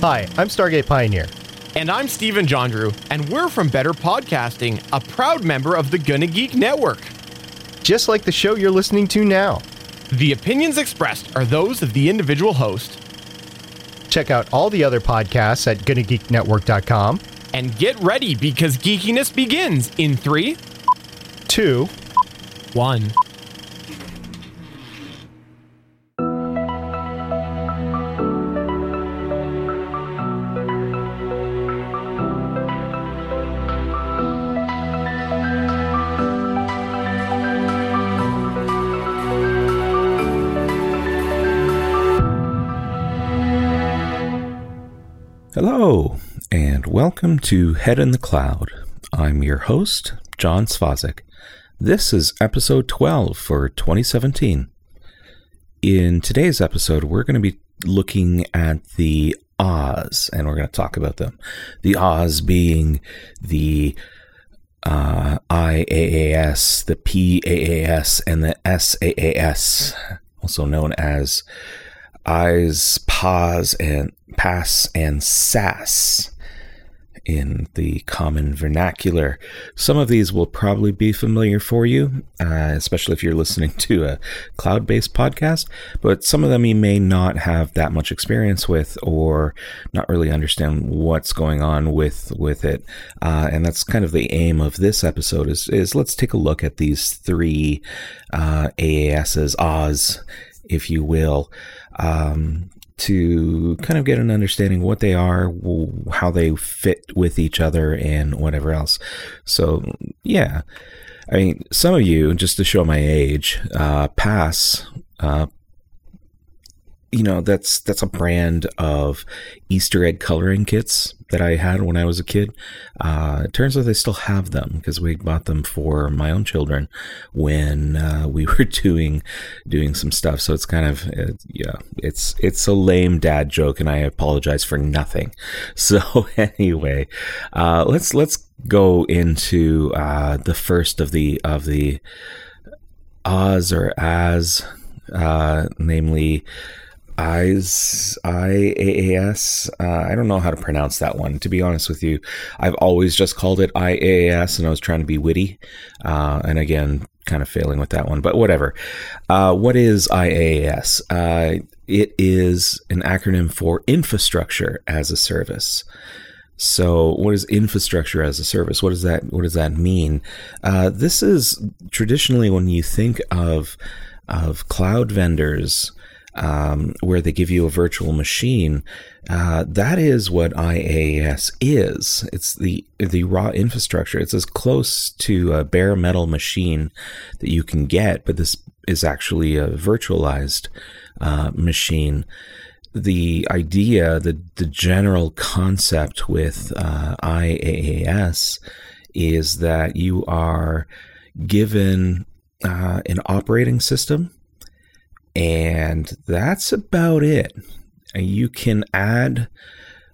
Hi, I'm Stargate Pioneer. And I'm Steven Jondrew, and we're from Better Podcasting, a proud member of the Gonna Geek Network. Just like the show you're listening to now. The opinions expressed are those of the individual host. Check out all the other podcasts at GonnaGeekNetwork.com. And get ready because geekiness begins in three, Two, one. Welcome to Head in the Cloud. I'm your host, John Svazic. This is episode 12 for 2017. In today's episode, we're going to be looking at the Oz, and we're going to talk about them. The Oz being the uh, IAAS, the PAAS, and the SAAS, also known as eyes, paws, and pass and sass in the common vernacular. Some of these will probably be familiar for you, uh, especially if you're listening to a cloud based podcast, but some of them you may not have that much experience with or not really understand what's going on with, with it. Uh, and that's kind of the aim of this episode is, is let's take a look at these three uh, AASs, Oz, if you will um, to kind of get an understanding what they are, how they fit with each other, and whatever else. So, yeah. I mean, some of you, just to show my age, uh, pass uh, you know that's that's a brand of Easter egg coloring kits that I had when I was a kid. Uh, it turns out they still have them because we bought them for my own children when uh, we were doing doing some stuff. So it's kind of uh, yeah, it's it's a lame dad joke, and I apologize for nothing. So anyway, uh, let's let's go into uh, the first of the of the Oz or as, uh, namely Ias, I A A S. Uh, I don't know how to pronounce that one. To be honest with you, I've always just called it I A A S, and I was trying to be witty. Uh, and again, kind of failing with that one, but whatever. Uh, what is IaaS? Uh, it is an acronym for Infrastructure as a Service. So, what is infrastructure as a service? What does that What does that mean? Uh, this is traditionally when you think of of cloud vendors um, where they give you a virtual machine. Uh, that is what IaaS is. It's the the raw infrastructure. It's as close to a bare metal machine that you can get, but this is actually a virtualized uh, machine. The idea, the the general concept with uh, IaaS is that you are given uh, an operating system and that's about it. You can add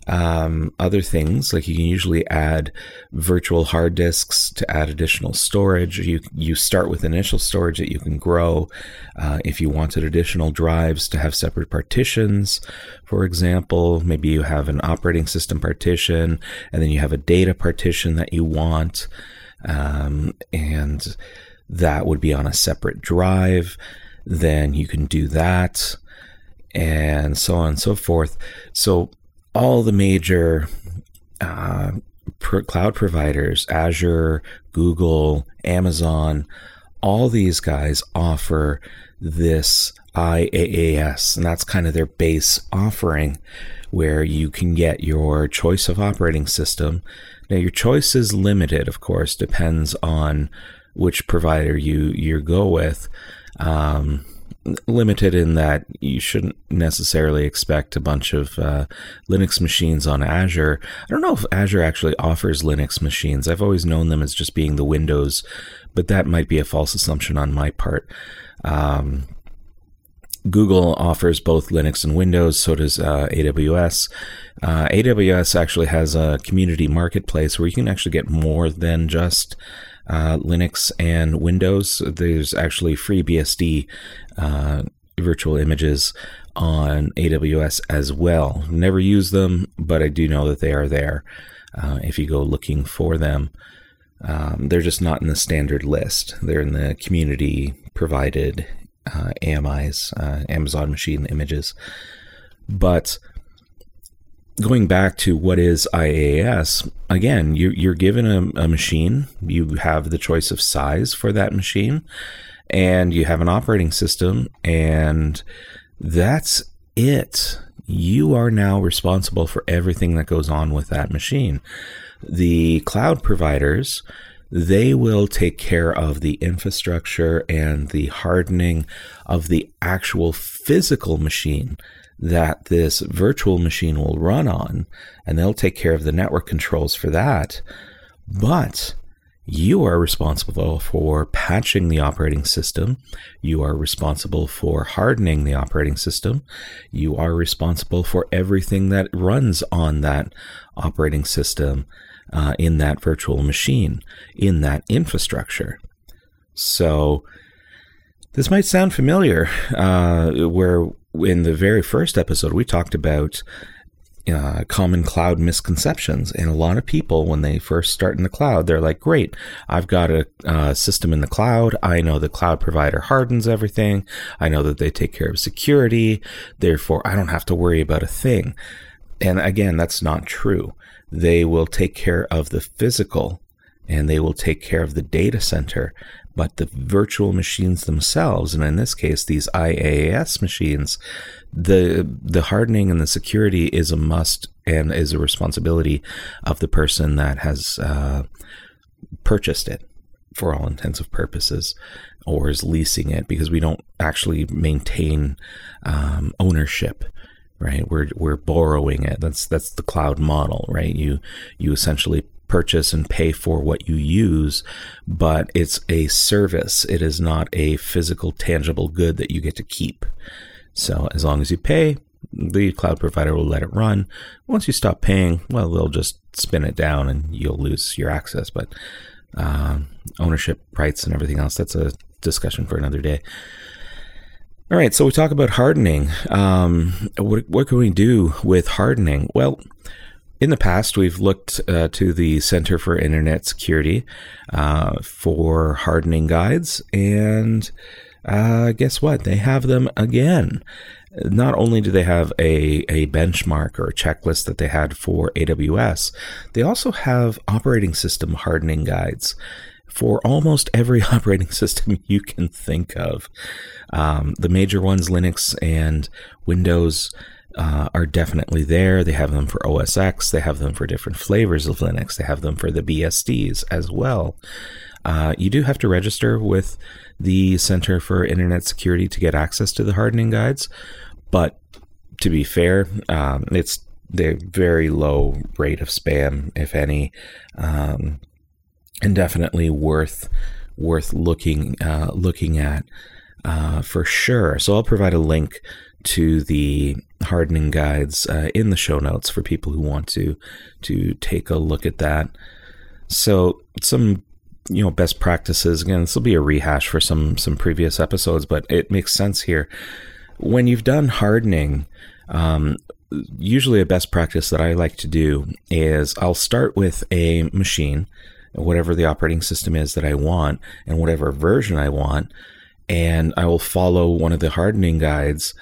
um, other things, like you can usually add virtual hard disks to add additional storage. You you start with initial storage that you can grow. Uh, if you wanted additional drives to have separate partitions, for example, maybe you have an operating system partition, and then you have a data partition that you want, um, and that would be on a separate drive then you can do that, and so on and so forth. So, all the major uh, cloud providers, Azure, Google, Amazon, all these guys offer this IaaS, and that's kind of their base offering where you can get your choice of operating system. Now, your choice is limited, of course, depends on which provider you you go with. Um, limited in that you shouldn't necessarily expect a bunch of uh, Linux machines on Azure. I don't know if Azure actually offers Linux machines. I've always known them as just being the Windows, but that might be a false assumption on my part. Um, Google offers both Linux and Windows, so does uh, AWS. Uh, AWS actually has a community marketplace where you can actually get more than just uh, Linux and Windows. There's actually FreeBSD uh, virtual images on AWS as well. Never use them, but I do know that they are there. Uh, if you go looking for them, um, they're just not in the standard list. They're in the community provided uh, AMIs, uh, Amazon Machine Images. But going back to what is IaaS, again, you, you're given a, a machine, you have the choice of size for that machine, and you have an operating system, and that's it. You are now responsible for everything that goes on with that machine. The cloud providers, they will take care of the infrastructure and the hardening of the actual physical machine that this virtual machine will run on, and they'll take care of the network controls for that. But you are responsible for patching the operating system. You are responsible for hardening the operating system. You are responsible for everything that runs on that operating system uh, in that virtual machine, in that infrastructure. So, this might sound familiar, uh, where in the very first episode we talked about uh, common cloud misconceptions. And a lot of people, when they first start in the cloud, they're like, great, I've got a uh, system in the cloud. I know the cloud provider hardens everything. I know that they take care of security. Therefore, I don't have to worry about a thing. And again, that's not true. They will take care of the physical and they will take care of the data center but the virtual machines themselves, and in this case, these IaaS machines, the the hardening and the security is a must and is a responsibility of the person that has uh, purchased it for all intents intensive purposes or is leasing it because we don't actually maintain um, ownership right? We're we're borrowing it. That's that's the cloud model right? You you essentially purchase and pay for what you use, but it's a service. It is not a physical, tangible good that you get to keep. So as long as you pay, the cloud provider will let it run. Once you stop paying, well, they'll just spin it down and you'll lose your access. But um, ownership rights and everything else, that's a discussion for another day. All right, so we talk about hardening. Um, what, what can we do with hardening? Well, in the past, we've looked uh, to the Center for Internet Security uh, for hardening guides, and uh, guess what? They have them again. Not only do they have a, a benchmark or a checklist that they had for AWS, they also have operating system hardening guides for almost every operating system you can think of. Um, the major ones, Linux and Windows, uh, are definitely there. They have them for OS X. They have them for different flavors of Linux. They have them for the BSDs as well. Uh, you do have to register with the Center for Internet Security to get access to the hardening guides, but to be fair, um, it's the very low rate of spam, if any, um, and definitely worth worth looking uh, looking at uh, for sure. So I'll provide a link to the hardening guides uh, in the show notes for people who want to to take a look at that. So some you know best practices again this will be a rehash for some some previous episodes but it makes sense here when you've done hardening um, usually a best practice that i like to do is i'll start with a machine whatever the operating system is that i want and whatever version i want and i will follow one of the hardening guides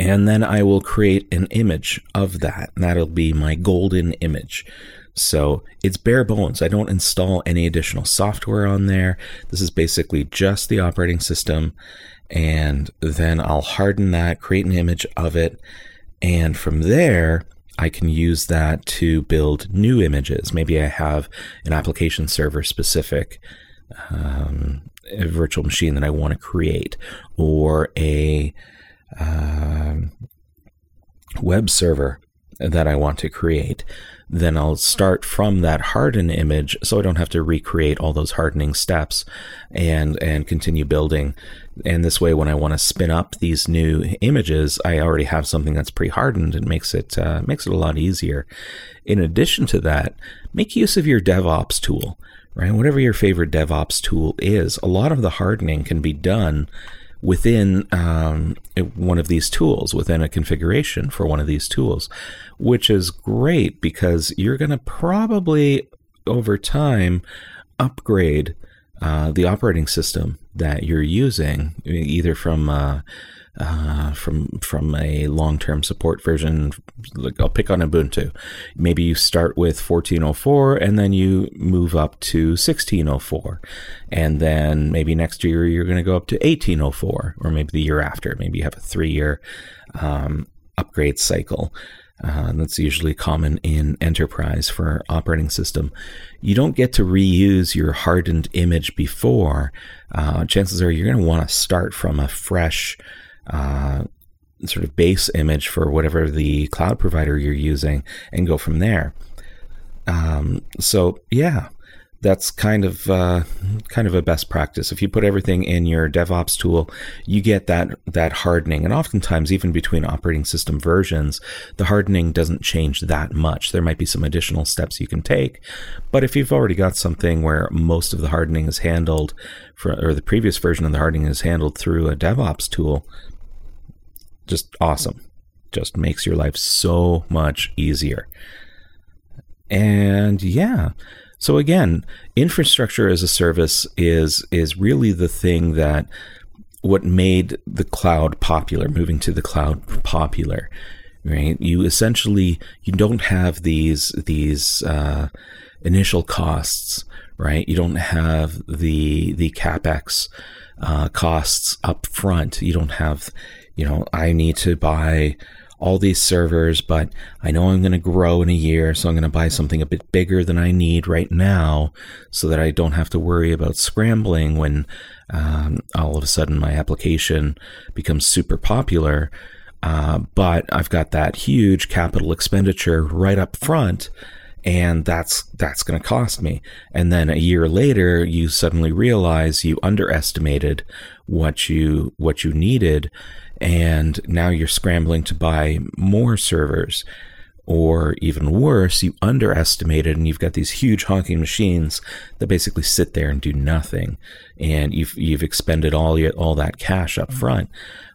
and then I will create an image of that. And that'll be my golden image. So it's bare bones. I don't install any additional software on there. This is basically just the operating system. And then I'll harden that, create an image of it. And from there, I can use that to build new images. Maybe I have an application server specific um, virtual machine that I want to create, or a um, web server that I want to create, then I'll start from that hardened image so I don't have to recreate all those hardening steps and and continue building. And this way when I want to spin up these new images, I already have something that's pre-hardened and makes it uh, makes it a lot easier. In addition to that, make use of your DevOps tool, right? Whatever your favorite DevOps tool is, a lot of the hardening can be done within um, one of these tools, within a configuration for one of these tools, which is great because you're going to probably over time upgrade uh, the operating system that you're using, either from uh, uh, from from a long-term support version. I'll pick on Ubuntu. Maybe you start with 14.04 and then you move up to 16.04, and then maybe next year you're going to go up to 18.04, or maybe the year after. Maybe you have a three-year um, upgrade cycle. Uh, that's usually common in enterprise for operating system. You don't get to reuse your hardened image before. Uh, chances are you're going to want to start from a fresh uh, sort of base image for whatever the cloud provider you're using and go from there. Um, so yeah, that's kind of uh, kind of a best practice. If you put everything in your DevOps tool, you get that that hardening, and oftentimes even between operating system versions, the hardening doesn't change that much. There might be some additional steps you can take, but if you've already got something where most of the hardening is handled, for, or the previous version of the hardening is handled through a DevOps tool, just awesome. Just makes your life so much easier. And yeah. So again, infrastructure as a service is is really the thing that what made the cloud popular, moving to the cloud popular, right? You essentially you don't have these these uh, initial costs, right? You don't have the the capex uh, costs up front. You don't have you know, I need to buy all these servers, but I know I'm going to grow in a year, so I'm going to buy something a bit bigger than I need right now so that I don't have to worry about scrambling when um, all of a sudden my application becomes super popular. Uh, but I've got that huge capital expenditure right up front and that's that's going to cost me and then a year later you suddenly realize you underestimated what you what you needed and now you're scrambling to buy more servers. Or even worse, you underestimated and you've got these huge honking machines that basically sit there and do nothing. And you've, you've expended all, your, all that cash up mm-hmm. front.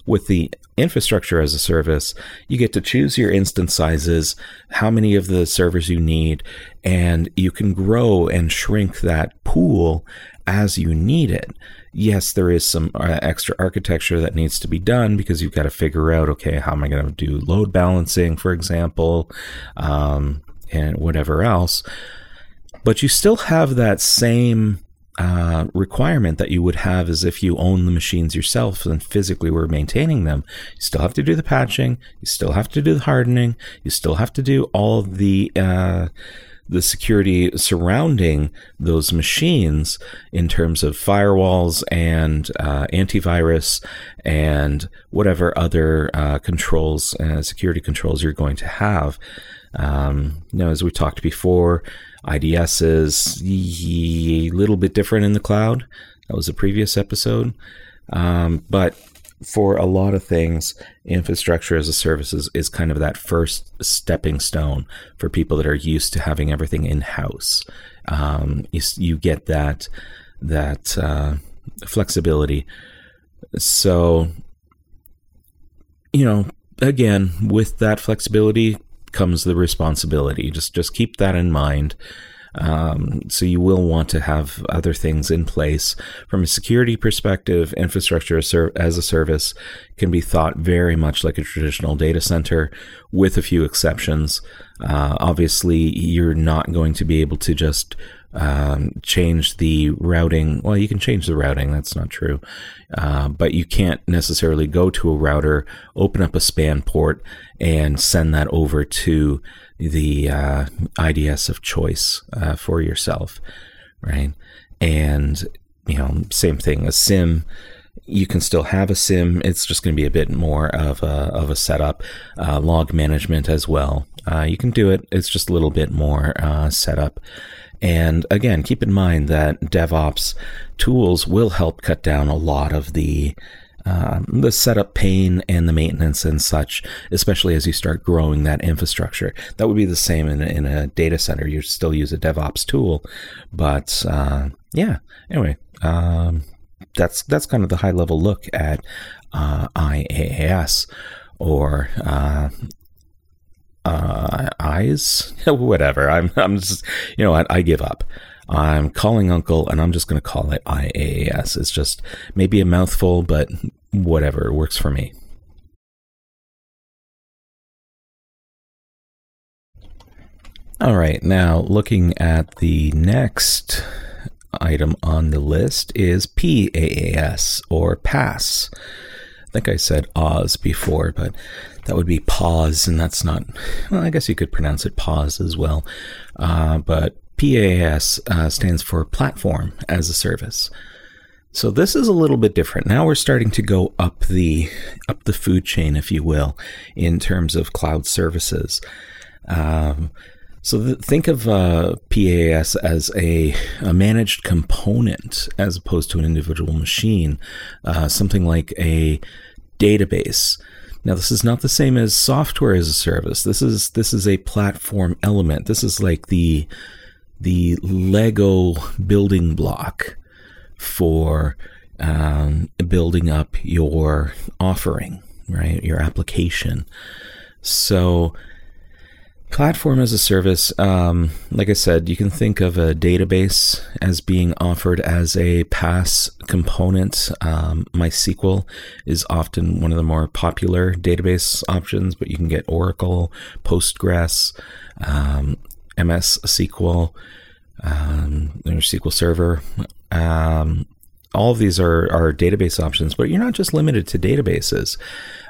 With the infrastructure as a service, you get to choose your instance sizes, how many of the servers you need, and you can grow and shrink that pool as you need it yes, there is some uh, extra architecture that needs to be done because you've got to figure out, okay, how am I going to do load balancing, for example, um, and whatever else. But you still have that same uh, requirement that you would have as if you own the machines yourself and physically were maintaining them. You still have to do the patching. You still have to do the hardening. You still have to do all the uh, the security surrounding those machines in terms of firewalls and uh, antivirus and whatever other uh, controls, uh, security controls you're going to have. Um, you know, as we talked before, IDS is a little bit different in the cloud. That was a previous episode. Um, but for a lot of things, infrastructure as a service is, is kind of that first stepping stone for people that are used to having everything in house. Um, you, you, get that that uh, flexibility. So, you know, again, with that flexibility comes the responsibility. Just just keep that in mind. Um, so you will want to have other things in place. From a security perspective, infrastructure as a service can be thought very much like a traditional data center, with a few exceptions. Uh, obviously, you're not going to be able to just um, change the routing. Well, you can change the routing, that's not true. Uh, but you can't necessarily go to a router, open up a span port, and send that over to the uh, IDS of choice uh, for yourself, right? And you know, same thing. A SIEM, you can still have a SIEM. It's just going to be a bit more of a of a setup. Uh, log management as well. Uh, you can do it. It's just a little bit more uh, setup. And again, keep in mind that DevOps tools will help cut down a lot of the um, the setup pain and the maintenance and such, especially as you start growing that infrastructure. That would be the same in, in a data center. You still use a DevOps tool, but uh, yeah. Anyway, um, that's that's kind of the high level look at uh, IaaS or uh, uh, eyes, whatever. I'm I'm just you know what I give up. I'm calling Uncle, and I'm just going to call it IaaS. It's just maybe a mouthful, but whatever it works for me. All right, now looking at the next item on the list is PAAS or PASS. I think I said Oz before, but that would be pause, and that's not, well, I guess you could pronounce it pause as well. Uh, but PAS uh, stands for Platform as a Service. So this is a little bit different. Now we're starting to go up the up the food chain, if you will, in terms of cloud services. Um, so th- think of uh, PAS as a, a, managed component as opposed to an individual machine, uh, something like a database. Now, this is not the same as software as a service. This is this is a platform element. This is like the the Lego building block for um, building up your offering, right? Your application. So Platform as a service, um, like I said, you can think of a database as being offered as a pass component. Um, MySQL is often one of the more popular database options, but you can get Oracle, Postgres, um, MS SQL, um, SQL Server. Um, all of these are, are database options, but you're not just limited to databases.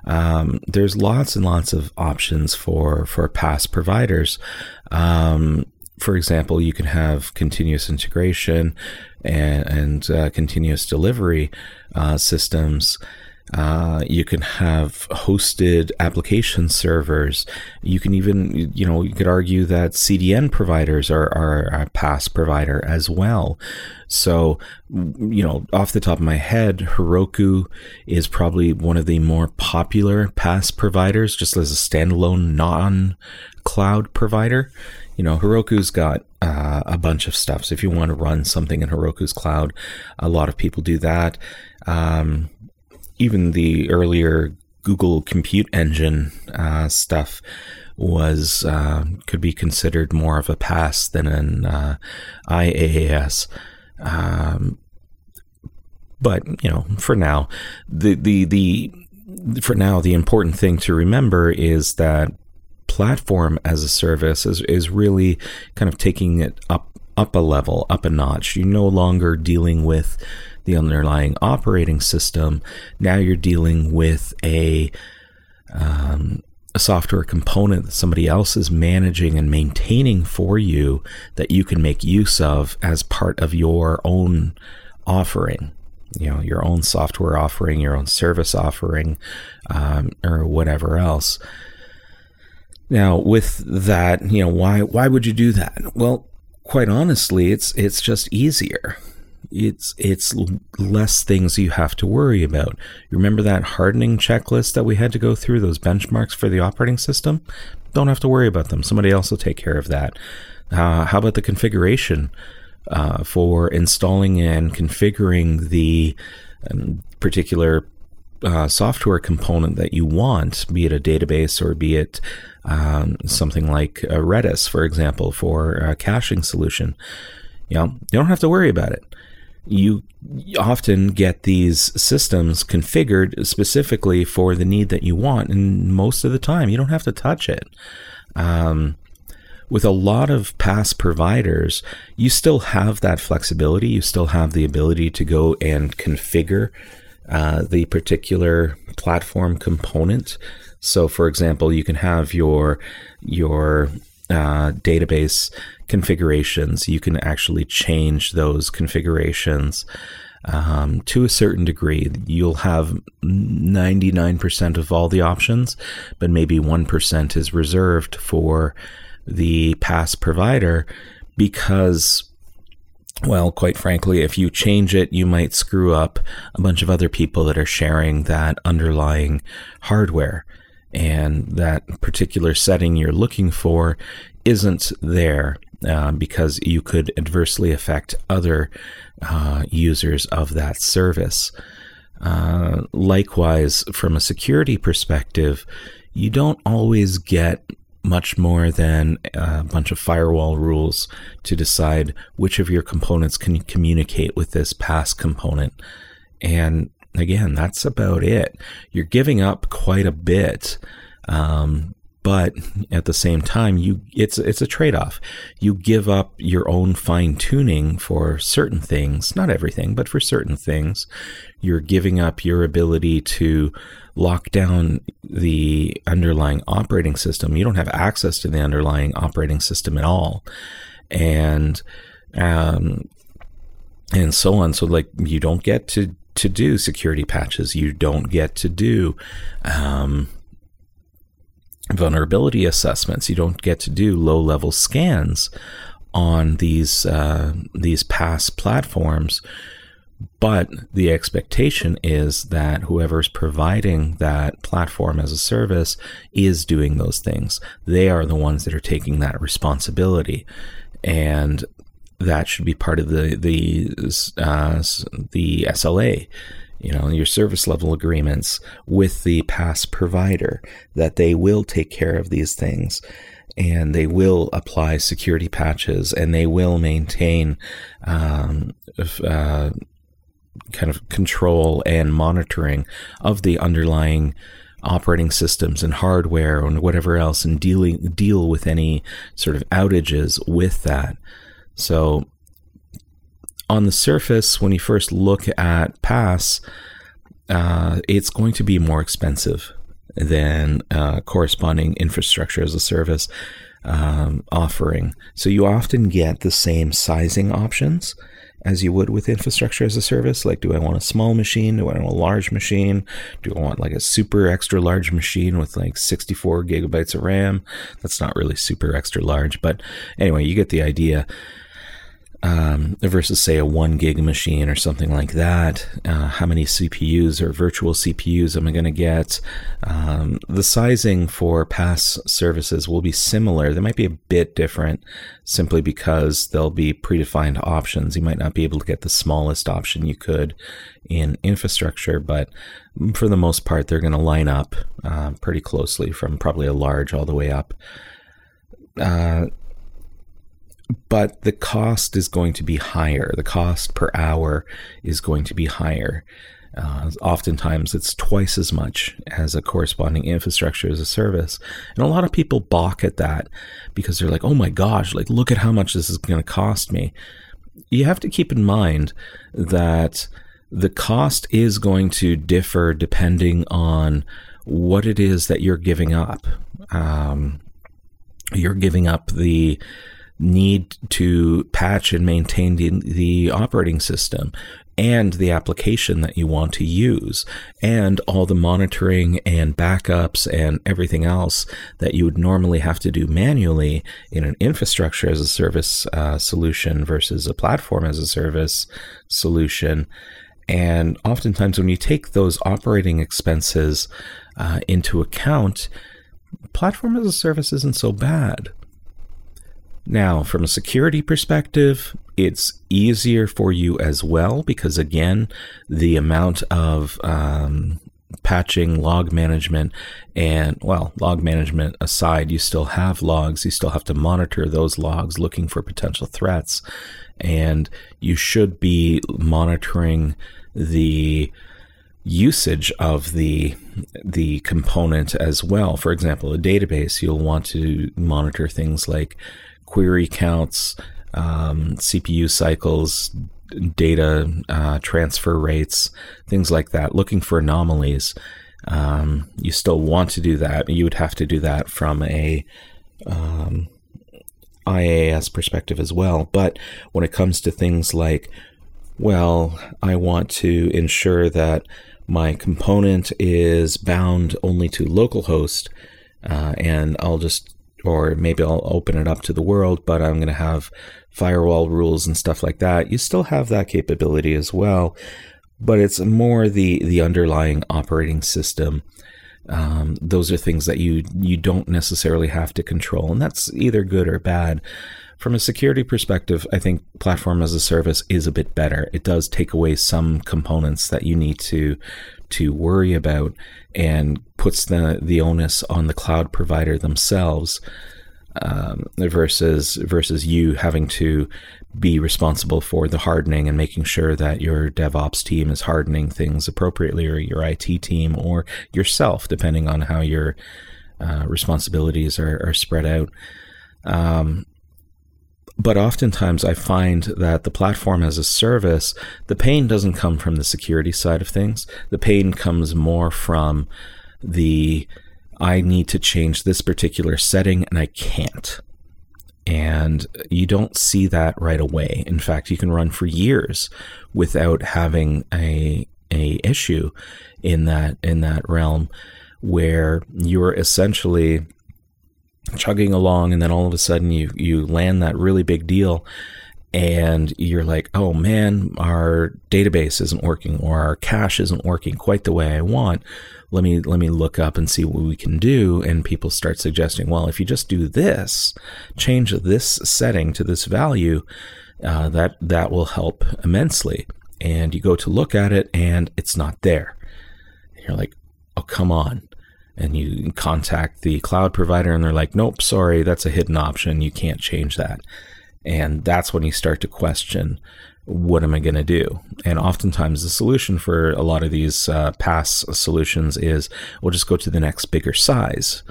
Um, there's lots and lots of options for for PaaS providers. Um, for example, you can have continuous integration and, and uh, continuous delivery uh, systems. Uh, you can have hosted application servers. You can even, you know, you could argue that CDN providers are, are a pass provider as well. So, you know, off the top of my head, Heroku is probably one of the more popular pass providers, just as a standalone non cloud provider. You know, Heroku's got uh, a bunch of stuff. So if you want to run something in Heroku's cloud, a lot of people do that. Um, even the earlier Google Compute Engine uh, stuff was uh, could be considered more of a pass than an uh, IaaS. Um, but you know, for now, the the the for now, the important thing to remember is that platform as a service is is really kind of taking it up up a level, up a notch. You're no longer dealing with the underlying operating system. Now you're dealing with a um, a software component that somebody else is managing and maintaining for you that you can make use of as part of your own offering. You know your own software offering your own service offering um, or whatever else. Now with that you know why why would you do that? Well quite honestly it's it's just easier it's it's less things you have to worry about. You remember that hardening checklist that we had to go through, those benchmarks for the operating system? Don't have to worry about them. Somebody else will take care of that. Uh, how about the configuration uh, for installing and configuring the um, particular uh, software component that you want, be it a database or be it um, something like Redis, for example, for a caching solution? You know, you don't have to worry about it you often get these systems configured specifically for the need that you want. And most of the time, you don't have to touch it. Um, with a lot of PaaS providers, you still have that flexibility. You still have the ability to go and configure uh, the particular platform component. So, for example, you can have your your uh, database configurations, you can actually change those configurations um, to a certain degree. You'll have 99% of all the options, but maybe 1% is reserved for the pass provider because well, quite frankly, if you change it, you might screw up a bunch of other people that are sharing that underlying hardware. And that particular setting you're looking for isn't there uh, because you could adversely affect other uh, users of that service. Uh, likewise, from a security perspective, you don't always get much more than a bunch of firewall rules to decide which of your components can communicate with this PaaS component. And again, that's about it. You're giving up quite a bit. Um, but at the same time you it's it's a trade-off. You give up your own fine tuning for certain things not everything but for certain things. You're giving up your ability to lock down the underlying operating system. You don't have access to the underlying operating system at all. And um and so on. So like you don't get to to do security patches. You don't get to do um vulnerability assessments. You don't get to do low level scans on these uh, these PaaS platforms. But the expectation is that whoever's providing that platform as a service is doing those things. They are the ones that are taking that responsibility, and that should be part of the the uh, the SLA you know, your service level agreements with the pass provider that they will take care of these things and they will apply security patches and they will maintain um, uh, kind of control and monitoring of the underlying operating systems and hardware and whatever else and dealing deal with any sort of outages with that. So on the surface, when you first look at Pass, uh, it's going to be more expensive than uh, corresponding infrastructure as a service um, offering. So you often get the same sizing options as you would with infrastructure as a service. Like, do I want a small machine? Do I want a large machine? Do I want like a super extra large machine with like 64 gigabytes of RAM? That's not really super extra large, but anyway, you get the idea um, versus say a one gig machine or something like that. Uh, how many CPUs or virtual CPUs am I going to get? Um, the sizing for pass services will be similar. They might be a bit different simply because there'll be predefined options. You might not be able to get the smallest option you could in infrastructure, but for the most part, they're going to line up uh, pretty closely from probably a large all the way up. Uh, but the cost is going to be higher. The cost per hour is going to be higher. Uh, oftentimes, it's twice as much as a corresponding infrastructure as a service. And a lot of people balk at that because they're like, oh my gosh, like, look at how much this is going to cost me. You have to keep in mind that the cost is going to differ depending on what it is that you're giving up. Um, you're giving up the need to patch and maintain the, the operating system and the application that you want to use and all the monitoring and backups and everything else that you would normally have to do manually in an infrastructure as a service uh, solution versus a platform as a service solution. And oftentimes, when you take those operating expenses uh, into account, platform as a service isn't so bad. Now, from a security perspective, it's easier for you as well because, again, the amount of um, patching, log management, and well, log management aside, you still have logs. You still have to monitor those logs looking for potential threats. And you should be monitoring the usage of the the component as well. For example, a database, you'll want to monitor things like query counts, um, CPU cycles, data uh, transfer rates, things like that, looking for anomalies. Um, you still want to do that. You would have to do that from a um, IaaS perspective as well. But when it comes to things like, well, I want to ensure that my component is bound only to localhost, uh, and I'll just or maybe I'll open it up to the world, but I'm going to have firewall rules and stuff like that. You still have that capability as well, but it's more the the underlying operating system. Um, those are things that you you don't necessarily have to control, and that's either good or bad. from a security perspective, I think platform as a service is a bit better. It does take away some components that you need to to worry about and puts the the onus on the cloud provider themselves um, versus versus you having to be responsible for the hardening and making sure that your DevOps team is hardening things appropriately, or your IT team, or yourself, depending on how your uh, responsibilities are, are, spread out. Um, but oftentimes I find that the platform as a service, the pain doesn't come from the security side of things. The pain comes more from the I need to change this particular setting and I can't. And you don't see that right away. In fact, you can run for years without having a a issue in that in that realm where you're essentially chugging along and then all of a sudden you you land that really big deal and you're like, oh man, our database isn't working or our cache isn't working quite the way I want. Let me let me look up and see what we can do. And people start suggesting, well, if you just do this, change this setting to this value, uh, that that will help immensely. And you go to look at it, and it's not there. you're like, oh come on and you contact the cloud provider and they're like, nope, sorry, that's a hidden option. You can't change that. And that's when you start to question, what am I going to do? And oftentimes the solution for a lot of these uh, PaaS solutions is we'll just go to the next bigger size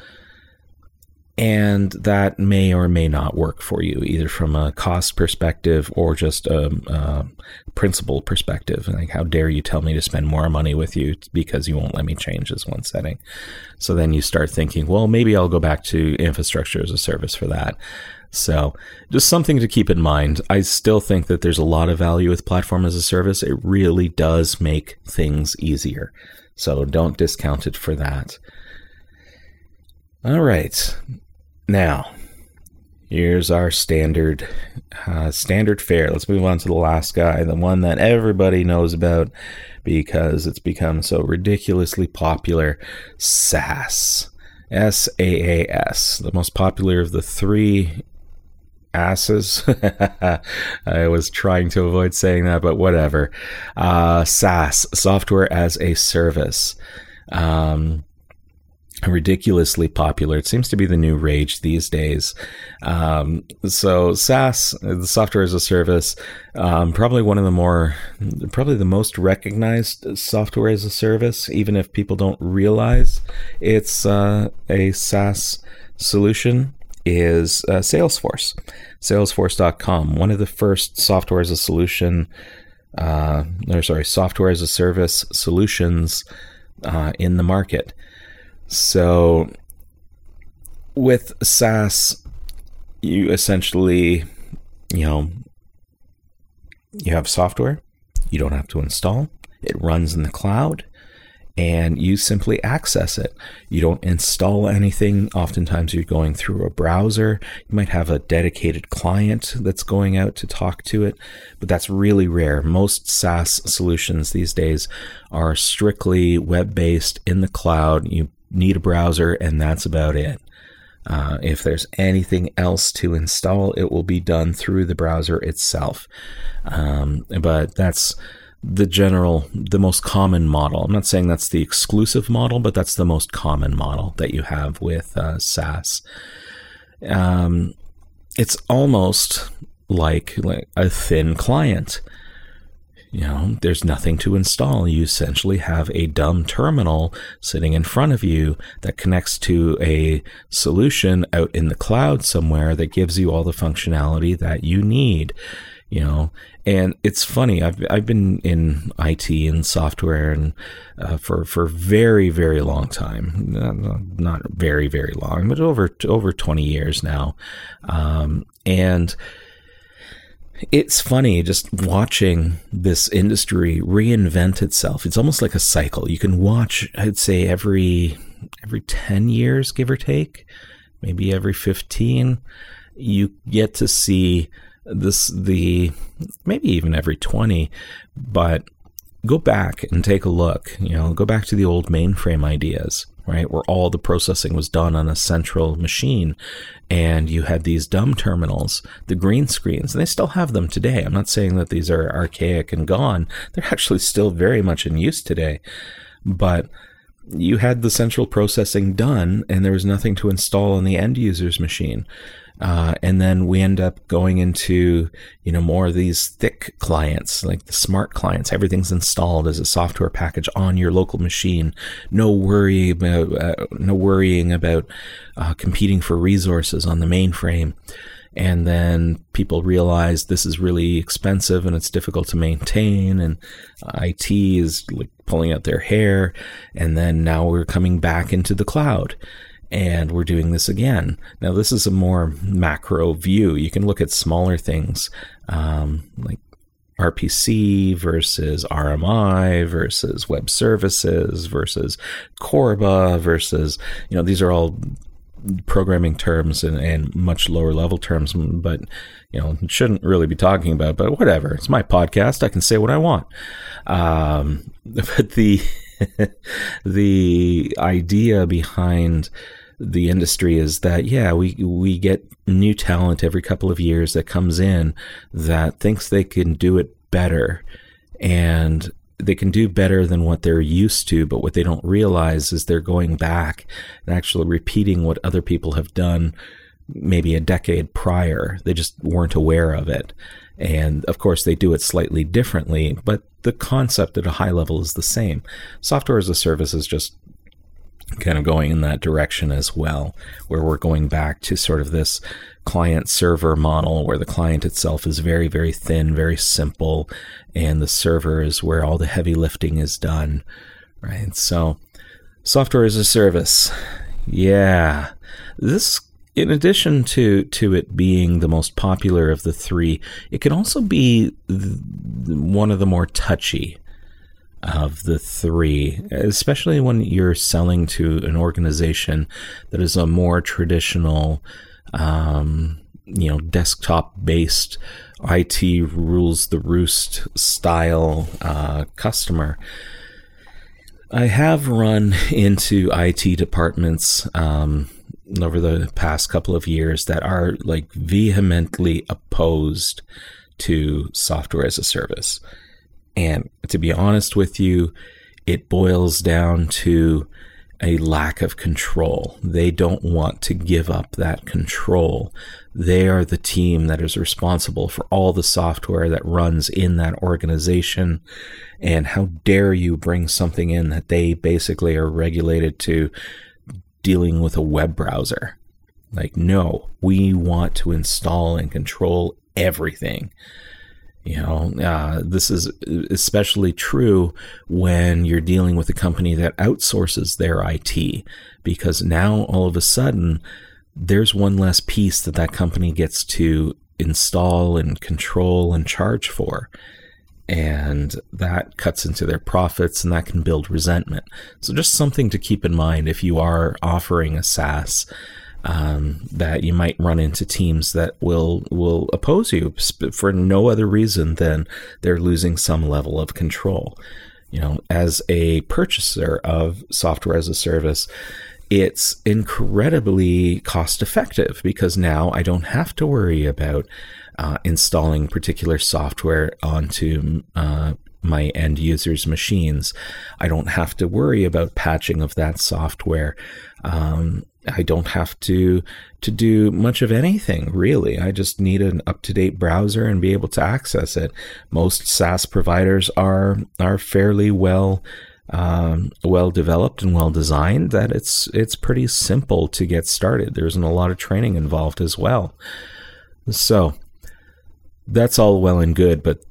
and that may or may not work for you, either from a cost perspective or just a, a principle perspective. Like, how dare you tell me to spend more money with you because you won't let me change this one setting? So then you start thinking, well, maybe I'll go back to infrastructure as a service for that. So, just something to keep in mind. I still think that there's a lot of value with platform as a service. It really does make things easier. So, don't discount it for that. All right. Now, here's our standard uh, standard fare. Let's move on to the last guy, the one that everybody knows about because it's become so ridiculously popular. SaaS, S A A S, the most popular of the three asses. I was trying to avoid saying that, but whatever. Uh, SaaS, software as a service. Um, ridiculously popular. It seems to be the new rage these days. Um, so SaaS, the software as a service, um, probably one of the more, probably the most recognized software as a service, even if people don't realize it's uh, a SaaS solution. Is uh, Salesforce, Salesforce.com, one of the first software as a solution, uh, or sorry, software as a service solutions uh, in the market. So with SaaS, you essentially, you know, you have software, you don't have to install, it runs in the cloud, and you simply access it. You don't install anything. Oftentimes, you're going through a browser. You might have a dedicated client that's going out to talk to it, but that's really rare. Most SaaS solutions these days are strictly web based in the cloud. You need a browser, and that's about it. Uh, if there's anything else to install, it will be done through the browser itself. Um, but that's the general, the most common model. I'm not saying that's the exclusive model, but that's the most common model that you have with uh, SaaS. Um, it's almost like, like a thin client you know, there's nothing to install. You essentially have a dumb terminal sitting in front of you that connects to a solution out in the cloud somewhere that gives you all the functionality that you need. You know, and it's funny. I've I've been in IT and software and uh, for for very very long time. Not, not very very long, but over over twenty years now. Um, and it's funny just watching this industry reinvent itself. It's almost like a cycle. You can watch, I'd say, every every 10 years, give or take, maybe every 15, you get to see this, the maybe even every 20, but go back and take a look. You know, go back to the old mainframe ideas. Right? Where all the processing was done on a central machine. And you had these dumb terminals, the green screens, and they still have them today. I'm not saying that these are archaic and gone. They're actually still very much in use today. But you had the central processing done and there was nothing to install on the end user's machine. Uh, and then we end up going into, you know, more of these thick clients, like the smart clients. Everything's installed as a software package on your local machine. No worry about, uh, no worrying about uh, competing for resources on the mainframe. And then people realize this is really expensive and it's difficult to maintain, and IT is like pulling out their hair. And then now we're coming back into the cloud and we're doing this again. Now, this is a more macro view. You can look at smaller things um, like RPC versus RMI versus web services versus Corba versus, you know, these are all programming terms and, and much lower level terms, but, you know, shouldn't really be talking about, but whatever. It's my podcast. I can say what I want. Um, but the, the idea behind the industry is that yeah we we get new talent every couple of years that comes in that thinks they can do it better. And they can do better than what they're used to but what they don't realize is they're going back and actually repeating what other people have done maybe a decade prior. They just weren't aware of it. And of course they do it slightly differently but the concept at a high level is the same. Software as a service is just kind of going in that direction as well, where we're going back to sort of this client server model where the client itself is very, very thin, very simple, and the server is where all the heavy lifting is done, right? So, software as a service. Yeah. This in addition to to it being the most popular of the three, it can also be one of the more touchy of the three, especially when you're selling to an organization that is a more traditional, um, you know, desktop based IT rules the roost style uh, customer. I have run into IT departments um, over the past couple of years that are like vehemently opposed to software as a service. And to be honest with you, it boils down to a lack of control. They don't want to give up that control. They are the team that is responsible for all the software that runs in that organization. And how dare you bring something in that they basically are regulated to dealing with a web browser? Like, no, we want to install and control everything. You know, uh, this is especially true when you're dealing with a company that outsources their IT, because now all of a sudden there's one less piece that that company gets to install and control and charge for. And that cuts into their profits and that can build resentment. So, just something to keep in mind if you are offering a SaaS um, that you might run into teams that will will oppose you for no other reason than they're losing some level of control. You know, as a purchaser of software as a service, it's incredibly cost effective because now I don't have to worry about uh, installing particular software onto uh, my end users' machines. I don't have to worry about patching of that software. Um, I don't have to to do much of anything really. I just need an up to date browser and be able to access it. Most SaaS providers are are fairly well um, well developed and well designed. That it's it's pretty simple to get started. There isn't a lot of training involved as well. So that's all well and good, but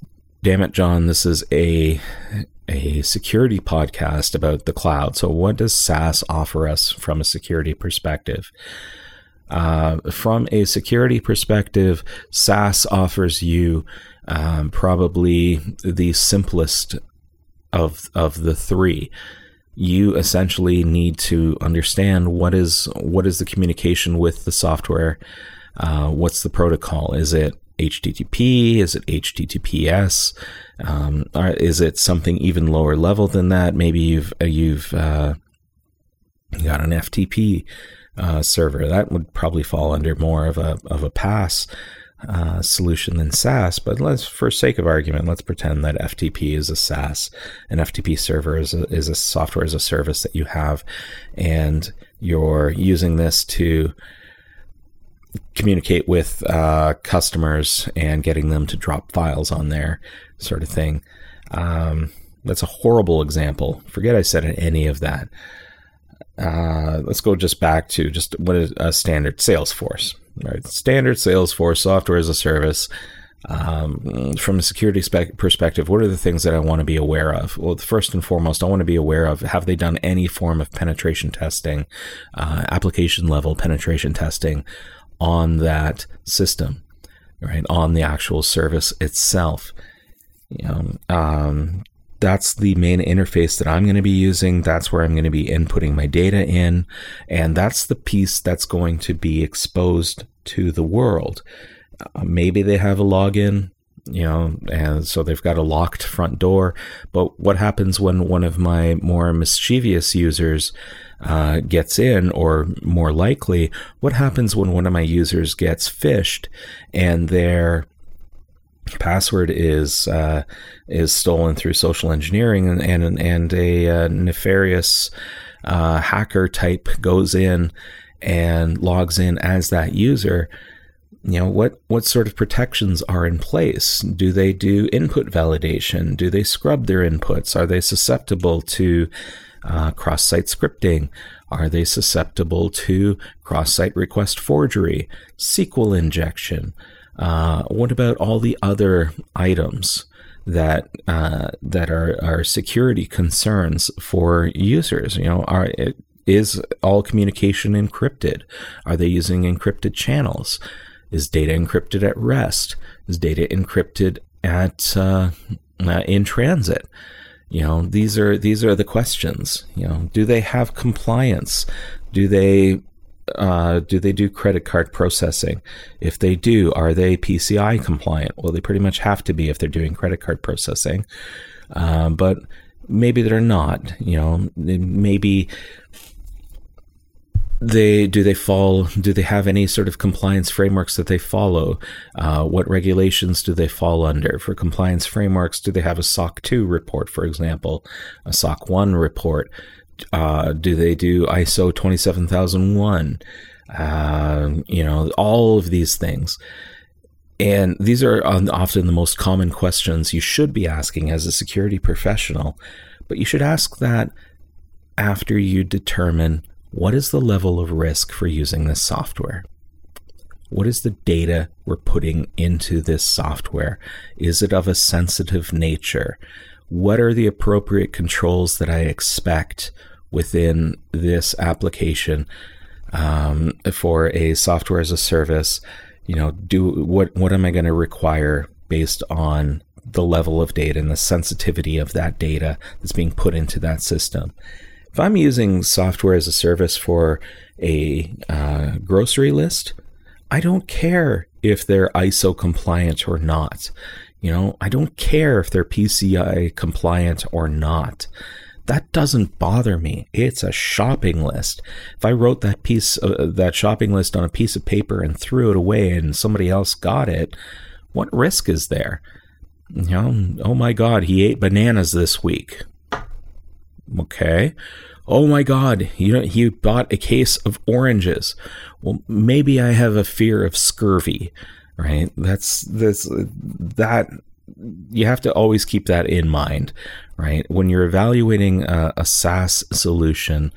damn it, John, this is a a security podcast about the cloud. So, what does SaaS offer us from a security perspective? Uh, from a security perspective, SaaS offers you um, probably the simplest of of the three. You essentially need to understand what is what is the communication with the software. Uh, what's the protocol? Is it HTTP? Is it HTTPS? Um, is it something even lower level than that? Maybe you've uh, you've uh, got an FTP uh, server that would probably fall under more of a of a PaaS. uh, solution than SaaS. But let's, for sake of argument, let's pretend that FTP is a SaaS. An FTP server is a, is a software as a service that you have, and you're using this to communicate with uh, customers and getting them to drop files on there, sort of thing. Um, that's a horrible example. Forget I said any of that. Uh, let's go just back to just what is a standard Salesforce, right? Standard Salesforce software as a service. Um, from a security spec- perspective, what are the things that I want to be aware of? Well, first and foremost, I want to be aware of have they done any form of penetration testing, uh, application level penetration testing on that system, right? On the actual service itself. You know, um, that's the main interface that I'm going to be using. That's where I'm going to be inputting my data in. And that's the piece that's going to be exposed to the world. Uh, maybe they have a login, you know, and so they've got a locked front door. But what happens when one of my more mischievous users uh, gets in, or more likely, what happens when one of my users gets phished and their password is uh, is stolen through social engineering and and, and a uh, nefarious uh, hacker type goes in and logs in as that user you know what what sort of protections are in place? Do they do input validation? Do they scrub their inputs? Are they susceptible to uh, cross-site scripting. Are they susceptible to cross-site request forgery sql injection? Uh, what about all the other items that uh, that are, are security concerns for users? You know are is all communication encrypted? Are they using encrypted channels? Is data encrypted at rest? Is data encrypted at uh, uh, in transit? You know, these are these are the questions. You know, do they have compliance? Do they uh, do they do credit card processing? If they do, are they PCI compliant? Well, they pretty much have to be if they're doing credit card processing. Uh, but maybe they're not. You know, maybe they do they fall do they have any sort of compliance frameworks that they follow? Uh, what regulations do they fall under? For compliance frameworks do they have a soc 2 report for example? A soc 1 report. Uh, do they do iso 27001 uh, you know all of these things. And these are often the most common questions you should be asking as a security professional but you should ask that after you determine what is the level of risk for using this software? What is the data we're putting into this software? Is it of a sensitive nature? What are the appropriate controls that I expect within this application um, for a software as a service? You know, do what? What am I going to require based on the level of data and the sensitivity of that data that's being put into that system? If I'm using software as a service for a uh, grocery list, I don't care if they're ISO compliant or not. You know, I don't care if they're PCI compliant or not. That doesn't bother me. It's a shopping list. If I wrote that piece, uh, that shopping list on a piece of paper and threw it away, and somebody else got it, what risk is there? You know, oh my God, he ate bananas this week. Okay. Oh my God, you know, he bought a case of oranges. Well, maybe I have a fear of scurvy, right? That's this that you have to always keep that in mind, right? When you're evaluating a, a SaaS solution,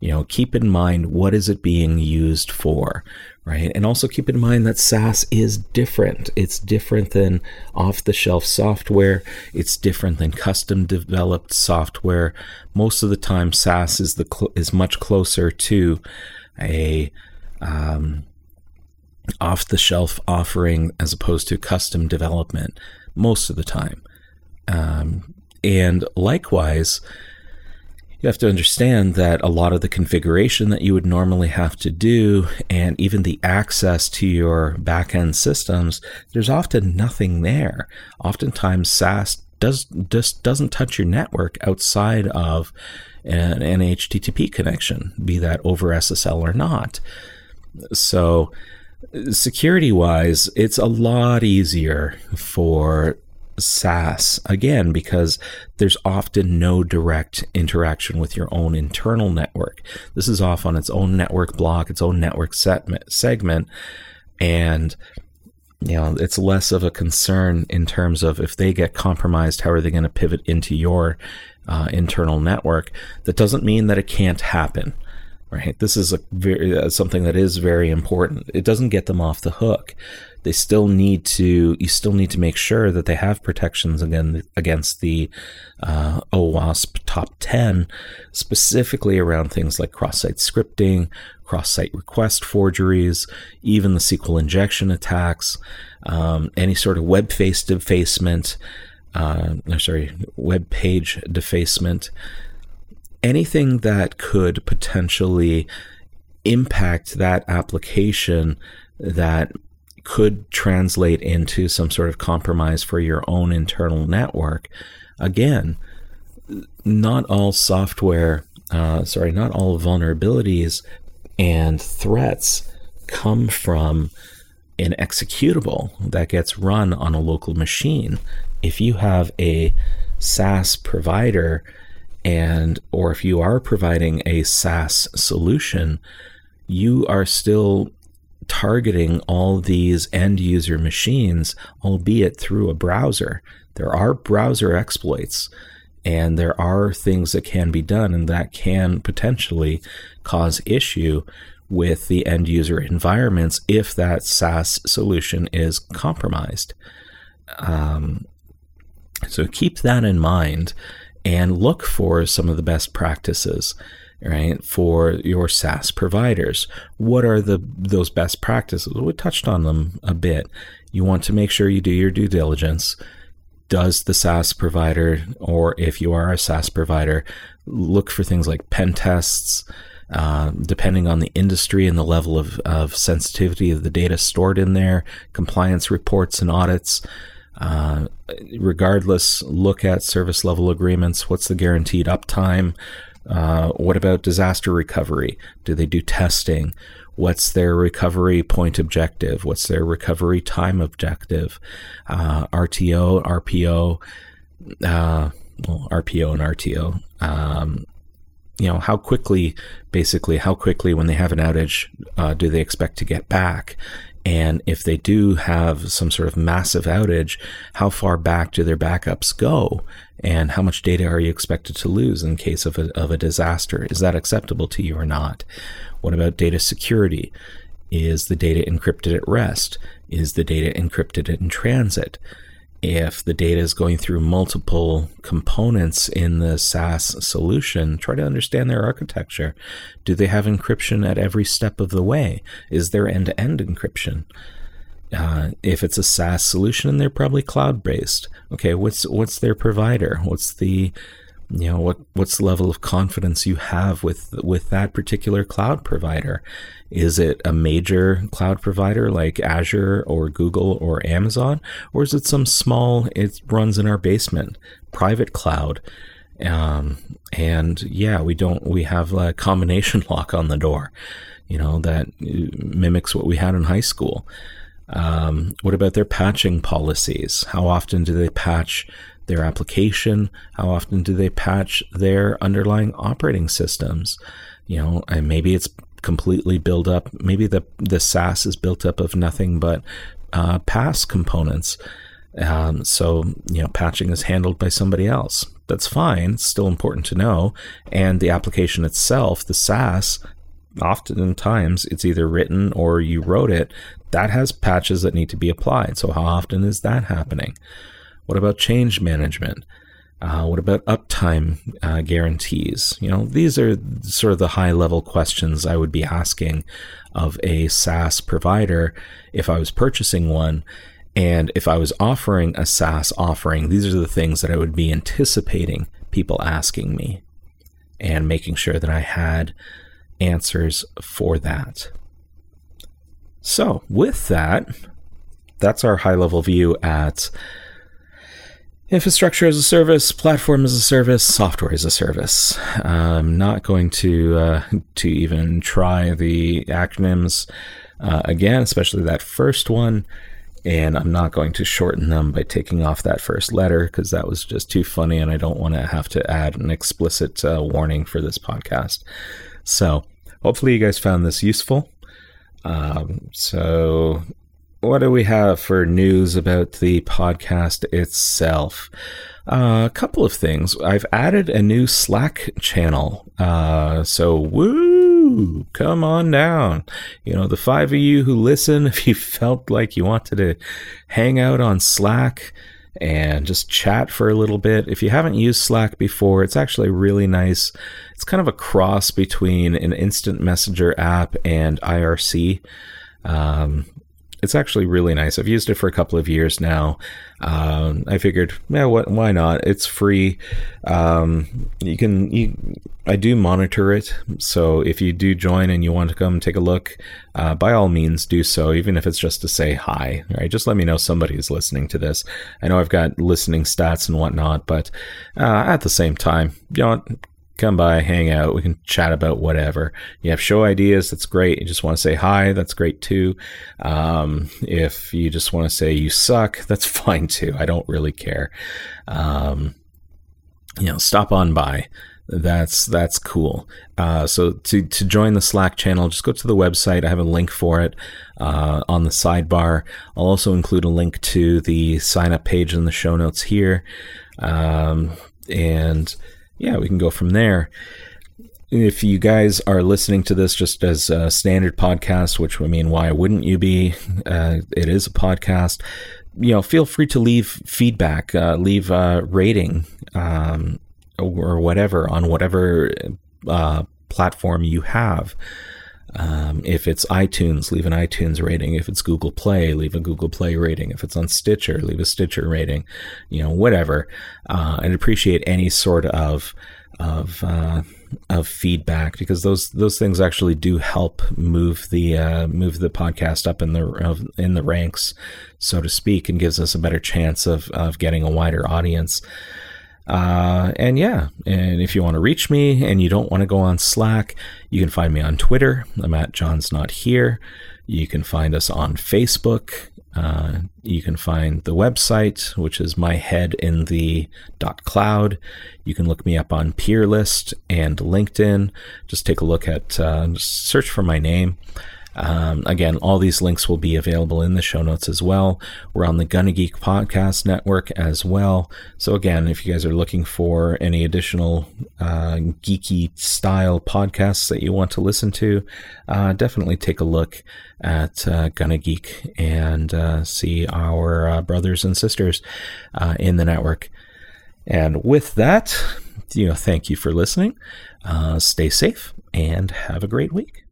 you know, keep in mind what is it being used for, right? And also keep in mind that SaaS is different. It's different than off the shelf software, it's different than custom developed software. Most of the time, SaaS is, the cl- is much closer to a um, off the shelf offering as opposed to custom development most of the time. Um, and likewise, you have to understand that a lot of the configuration that you would normally have to do and even the access to your backend systems, there's often nothing there. Oftentimes, SaaS does just doesn't touch your network outside of an, an HTTP connection, be that over SSL or not. So, security wise, it's a lot easier for SaaS again because there's often no direct interaction with your own internal network. This is off on its own network block, its own network segment, and you know it's less of a concern in terms of if they get compromised, how are they going to pivot into your uh, internal network? That doesn't mean that it can't happen right? This is a very uh, something that is very important. It doesn't get them off the hook. They still need to. You still need to make sure that they have protections again against the uh, OWASP top ten, specifically around things like cross-site scripting, cross-site request forgeries, even the SQL injection attacks, um, any sort of web face defacement. Uh, sorry, web page defacement anything that could potentially impact that application that could translate into some sort of compromise for your own internal network. Again, not all software, uh, sorry, not all vulnerabilities and threats come from an executable that gets run on a local machine. If you have a SaaS provider and or if you are providing a SaaS solution, you are still targeting all these end user machines, albeit through a browser. There are browser exploits and there are things that can be done and that can potentially cause issue with the end user environments if that SaaS solution is compromised. Um, so keep that in mind and look for some of the best practices right for your SaaS providers. What are the those best practices? We touched on them a bit. You want to make sure you do your due diligence. Does the SaaS provider, or if you are a SaaS provider, look for things like pen tests, uh, depending on the industry and the level of, of sensitivity of the data stored in there, compliance reports and audits. Uh, regardless, look at service level agreements. What's the guaranteed uptime? Uh, what about disaster recovery? Do they do testing? What's their recovery point objective? What's their recovery time objective? Uh, RTO, RPO, uh, well, RPO and RTO. Um, you know, how quickly, basically, how quickly when they have an outage, uh, do they expect to get back? And if they do have some sort of massive outage, how far back do their backups go? And how much data are you expected to lose in case of a, of a disaster? Is that acceptable to you or not? What about data security? Is the data encrypted at rest? Is the data encrypted in transit? if the data is going through multiple components in the SaaS solution, try to understand their architecture. Do they have encryption at every step of the way? Is there end to end encryption? Uh, if it's a SaaS solution, and they're probably cloud based. Okay, what's what's their provider? What's the you know what what's the level of confidence you have with with that particular cloud provider is it a major cloud provider like Azure or Google or Amazon or is it some small it runs in our basement private cloud um, and yeah we don't we have a combination lock on the door you know that mimics what we had in high school um, what about their patching policies how often do they patch their application? How often do they patch their underlying operating systems? You know, and maybe it's completely built up. Maybe the the SaaS is built up of nothing but uh, PaaS components. Um, so you know, patching is handled by somebody else. That's fine. It's still important to know. And the application itself, the SaaS, oftentimes it's either written or you wrote it. That has patches that need to be applied. So how often is that happening? What about change management? Uh, what about uptime uh, guarantees? You know, these are sort of the high level questions I would be asking of a SaaS provider if I was purchasing one. And if I was offering a SaaS offering, these are the things that I would be anticipating people asking me and making sure that I had answers for that. So, with that, that's our high level view at infrastructure as a service, platform as a service, software as a service. I'm not going to uh, to even try the acronyms uh, again, especially that first one. And I'm not going to shorten them by taking off that first letter because that was just too funny, and I don't want to have to add an explicit uh, warning for this podcast. So, hopefully, you guys found this useful. Um, so, what do we have for news about the podcast itself? Uh, a couple of things. I've added a new Slack channel. Uh, so, woo, come on down. You know, the five of you who listen, if you felt like you wanted to hang out on Slack, and just chat for a little bit. If you haven't used Slack before, it's actually really nice. It's kind of a cross between an instant messenger app and IRC. Um, it's actually really nice. I've used it for a couple of years now. Um, I figured, yeah, what? Why not? It's free. Um, you can. You, I do monitor it, so if you do join and you want to come take a look, uh, by all means do so. Even if it's just to say hi. Right? Just let me know somebody is listening to this. I know I've got listening stats and whatnot, but uh, at the same time, you know come by, hang out. We can chat about whatever. You have show ideas, that's great. You just want to say hi, that's great too. Um, if you just want to say you suck, that's fine too. I don't really care. Um, you know, stop on by. That's that's cool. Uh, so to to join the Slack channel, just go to the website. I have a link for it uh, on the sidebar. I'll also include a link to the sign up page in the show notes here. Um, and yeah, we can go from there. If you guys are listening to this just as a standard podcast, which I mean, why wouldn't you be? Uh, it is a podcast. You know, feel free to leave feedback, uh, leave a rating, um, or whatever on whatever uh, platform you have. Um, if it's iTunes, leave an iTunes rating. If it's Google Play, leave a Google Play rating. If it's on Stitcher, leave a Stitcher rating. You know, whatever. Uh, appreciate any sort of of uh, of feedback because those those things actually do help move the uh, move the podcast up in the in the ranks, so to speak, and gives us a better chance of of getting a wider audience. Uh, and yeah, and if you want to reach me and you don't want to go on Slack, you can find me on Twitter. I'm at John's Not Here. You can find us on Facebook. Uh, you can find the website, which is my head in the dot cloud. You can look me up on Peerlist and LinkedIn. Just take a look at, uh, search for my name. Um, again, all these links will be available in the show notes as well. We're on the Gonna Geek podcast network as well. So again, if you guys are looking for any additional uh, geeky style podcasts that you want to listen to, uh, definitely take a look at uh, Gonna Geek and uh, see our uh, brothers and sisters uh, in the network. And with that, you know, thank you for listening. stay safe and have a great week.